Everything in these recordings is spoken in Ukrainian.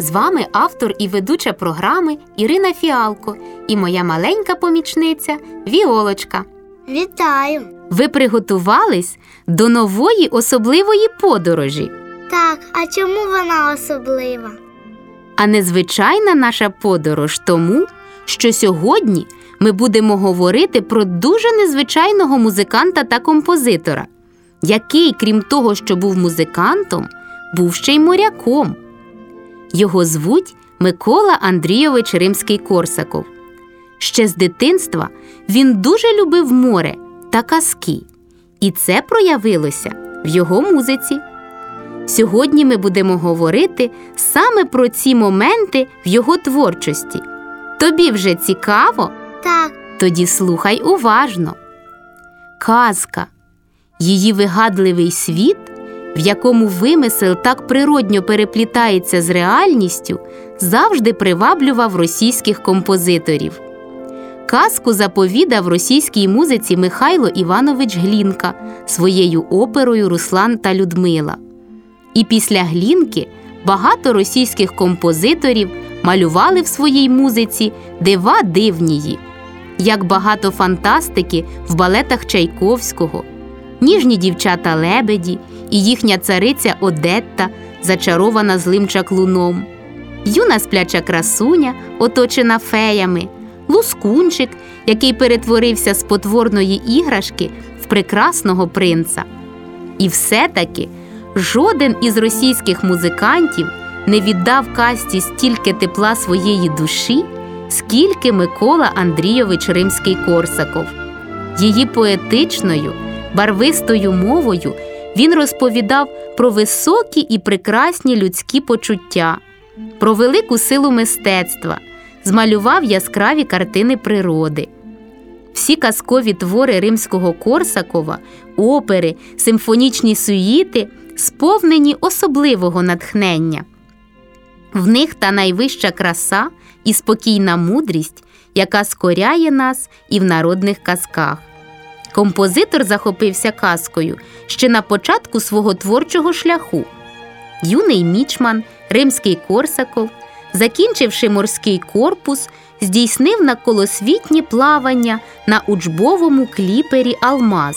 З вами автор і ведуча програми Ірина Фіалко і моя маленька помічниця Віолочка. Вітаю! Ви приготувались до нової особливої подорожі. Так, а чому вона особлива? А незвичайна наша подорож тому, що сьогодні ми будемо говорити про дуже незвичайного музиканта та композитора, який, крім того, що був музикантом, був ще й моряком. Його звуть Микола Андрійович Римський Корсаков. Ще з дитинства він дуже любив море та казки, і це проявилося в його музиці. Сьогодні ми будемо говорити саме про ці моменти в його творчості. Тобі вже цікаво? Так, Тоді слухай уважно. Казка, її вигадливий світ, в якому вимисел так природньо переплітається з реальністю, завжди приваблював російських композиторів. Казку заповідав російській музиці Михайло Іванович Глінка своєю оперою Руслан та Людмила. І після Глінки багато російських композиторів малювали в своїй музиці дива дивнії, як багато фантастики в балетах Чайковського, ніжні дівчата лебеді і їхня цариця Одетта, зачарована злим чаклуном, юна спляча красуня, оточена феями, лускунчик, який перетворився з потворної іграшки в прекрасного принца. І все-таки жоден із російських музикантів не віддав касті стільки тепла своєї душі, скільки Микола Андрійович Римський Корсаков. Її поетичною, барвистою мовою він розповідав про високі і прекрасні людські почуття, про велику силу мистецтва, змалював яскраві картини природи. Всі казкові твори римського Корсакова, опери, симфонічні суїти сповнені особливого натхнення. В них та найвища краса і спокійна мудрість, яка скоряє нас і в народних казках. Композитор захопився казкою ще на початку свого творчого шляху. Юний мічман, римський Корсаков, закінчивши морський корпус, здійснив на колосвітні плавання на учбовому кліпері Алмаз.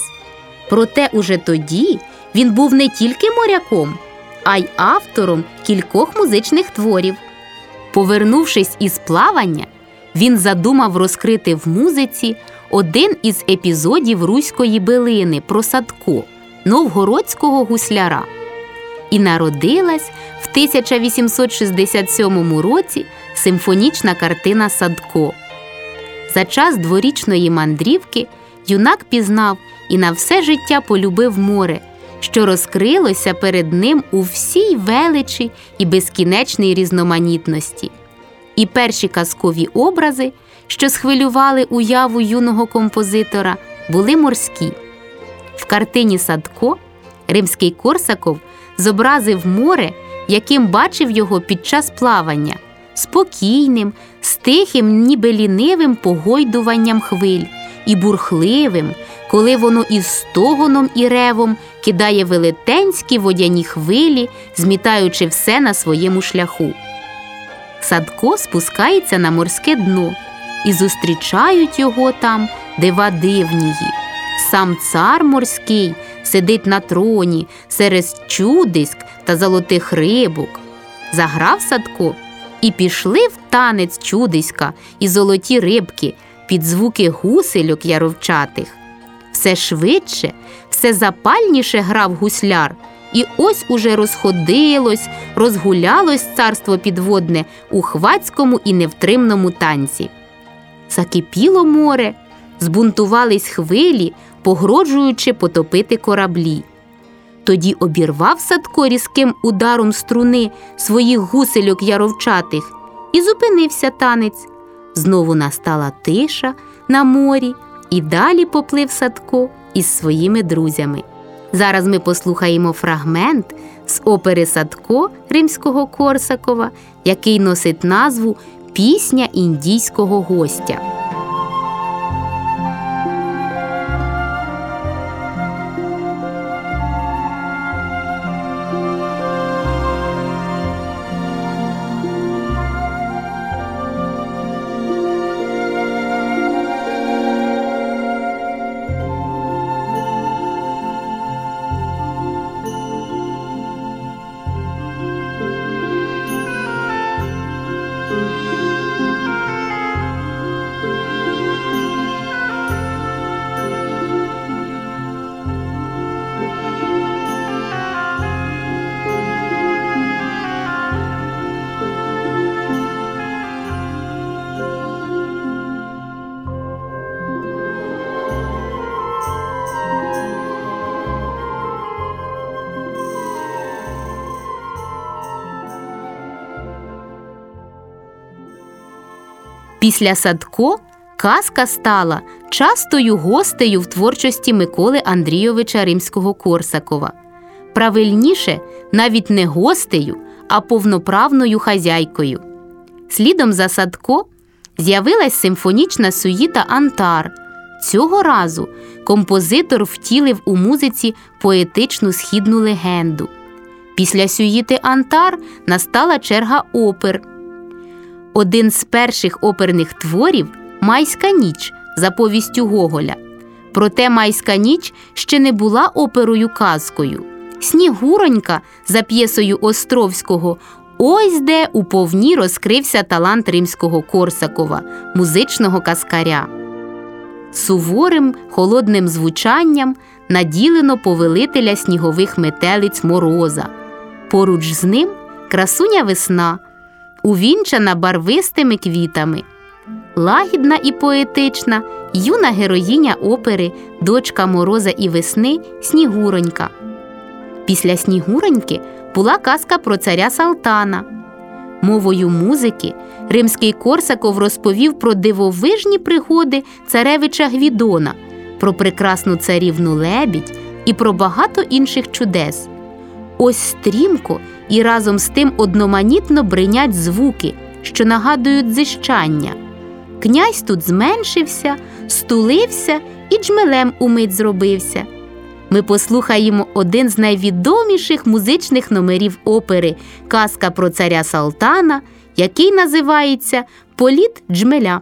Проте уже тоді він був не тільки моряком, а й автором кількох музичних творів. Повернувшись із плавання, він задумав розкрити в музиці один із епізодів Руської билини про Садко, новгородського гусляра. І народилась в 1867 році симфонічна картина Садко. За час дворічної мандрівки юнак пізнав і на все життя полюбив море, що розкрилося перед ним у всій величі і безкінечній різноманітності. І перші казкові образи, що схвилювали уяву юного композитора, були морські. В картині Садко римський Корсаков зобразив море, яким бачив його під час плавання, спокійним, стихим, ніби лінивим погойдуванням хвиль і бурхливим, коли воно із стогоном і ревом кидає велетенські водяні хвилі, змітаючи все на своєму шляху. Садко спускається на морське дно, і зустрічають його там дива дивнії. Сам цар морський сидить на троні серед чудиськ та золотих рибок. Заграв Садко, і пішли в танець чудиська і золоті рибки під звуки гусельок яровчатих. Все швидше, все запальніше грав гусляр, і ось уже розходилось, розгулялось царство підводне у хвацькому і невтримному танці. Закипіло море, збунтувались хвилі, погрожуючи потопити кораблі. Тоді обірвав Садко різким ударом струни своїх гусельок яровчатих і зупинився танець. Знову настала тиша на морі, і далі поплив Садко із своїми друзями. Зараз ми послухаємо фрагмент з опери Садко римського Корсакова, який носить назву Пісня індійського гостя. Після Садко казка стала частою гостею в творчості Миколи Андрійовича Римського Корсакова. Правильніше, навіть не гостею, а повноправною хазяйкою. Слідом за Садко з'явилась симфонічна суїта Антар. Цього разу композитор втілив у музиці поетичну східну легенду. Після сюїти Антар настала черга опер. Один з перших оперних творів Майська ніч за повістю Гоголя. Проте Майська ніч ще не була оперою казкою. Снігуронька за п'єсою Островського. Ось де уповні розкрився талант римського Корсакова, музичного каскаря. Суворим холодним звучанням наділено повелителя снігових метелиць мороза. Поруч з ним красуня весна увінчана барвистими квітами. Лагідна і поетична, юна героїня опери, дочка мороза і весни Снігуронька. Після Снігуроньки була казка про царя Салтана. Мовою музики римський Корсаков розповів про дивовижні пригоди царевича Гвідона, про прекрасну царівну лебідь і про багато інших чудес. Ось стрімко і разом з тим одноманітно бринять звуки, що нагадують зищання. Князь тут зменшився, стулився і джмелем умить зробився. Ми послухаємо один з найвідоміших музичних номерів опери Казка про царя Салтана, який називається Політ джмеля.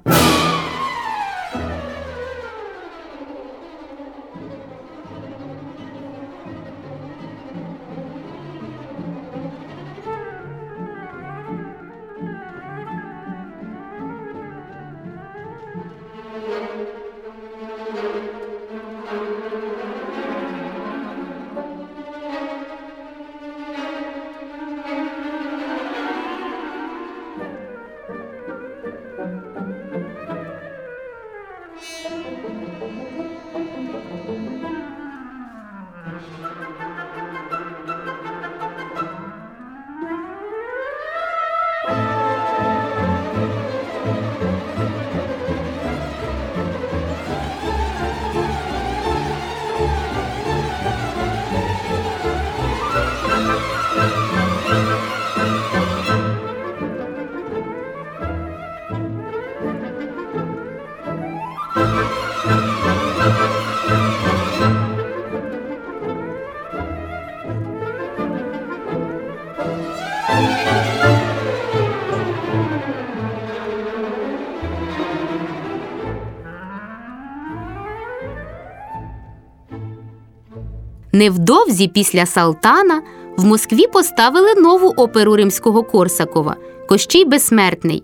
Невдовзі після Салтана в Москві поставили нову оперу римського Корсакова Кощій Безсмертний.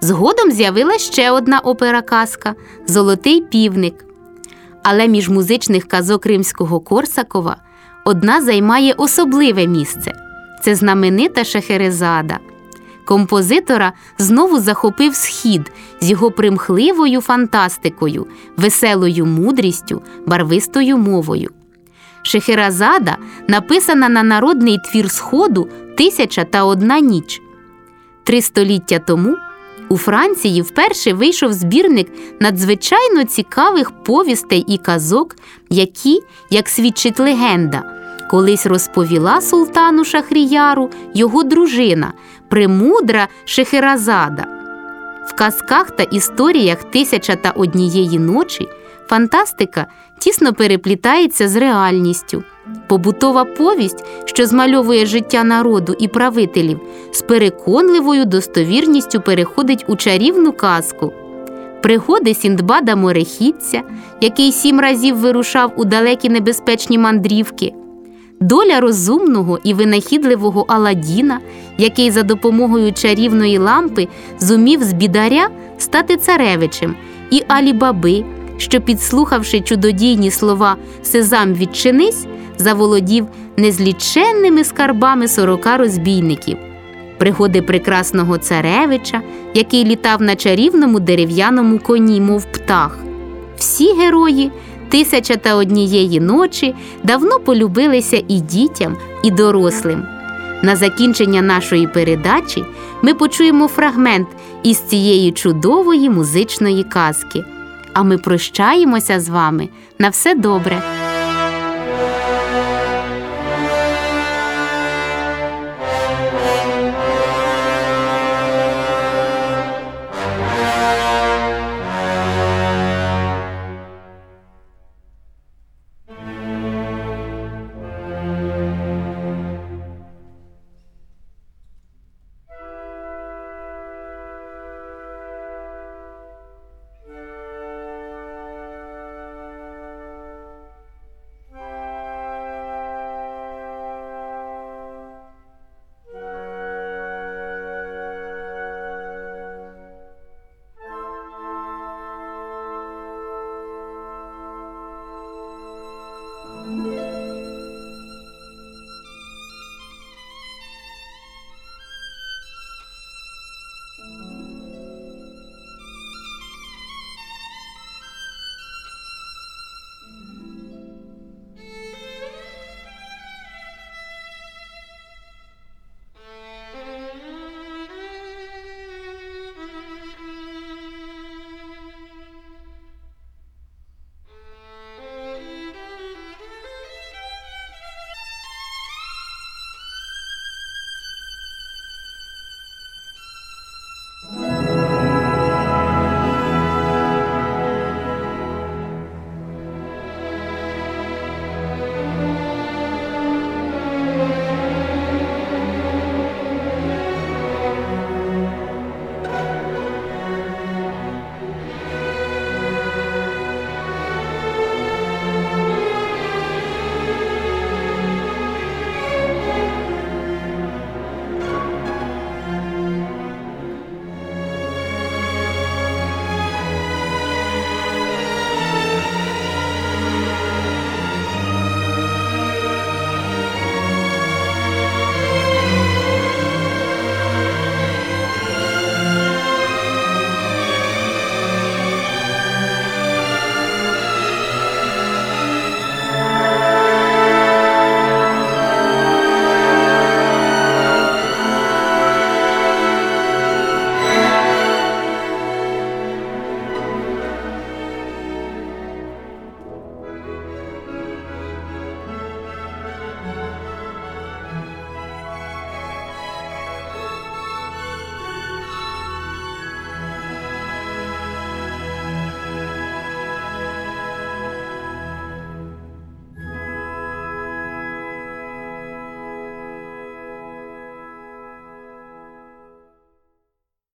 Згодом з'явилася ще одна опера казка Золотий півник. Але між музичних казок римського Корсакова одна займає особливе місце це знаменита Шехерезада. Композитора знову захопив схід з його примхливою фантастикою, веселою мудрістю, барвистою мовою. Шехеразада написана на народний твір Сходу Тисяча та одна ніч. Три століття тому у Франції вперше вийшов збірник надзвичайно цікавих повістей і казок, які, як свідчить легенда, колись розповіла султану Шахріяру його дружина, премудра Шехеразада. В казках та історіях Тисяча та однієї ночі фантастика тісно переплітається з реальністю. Побутова повість, що змальовує життя народу і правителів, з переконливою достовірністю переходить у чарівну казку. Пригоди Сіндбада морехідця, який сім разів вирушав у далекі небезпечні мандрівки, доля розумного і винахідливого Аладдіна, який за допомогою чарівної лампи зумів з бідаря стати царевичем, і Алі-Баби, що, підслухавши чудодійні слова Сезам відчинись, заволодів незліченними скарбами сорока розбійників. Пригоди прекрасного царевича, який літав на чарівному дерев'яному коні, мов птах. Всі герої тисяча та однієї ночі давно полюбилися і дітям, і дорослим. На закінчення нашої передачі ми почуємо фрагмент із цієї чудової музичної казки. А ми прощаємося з вами на все добре.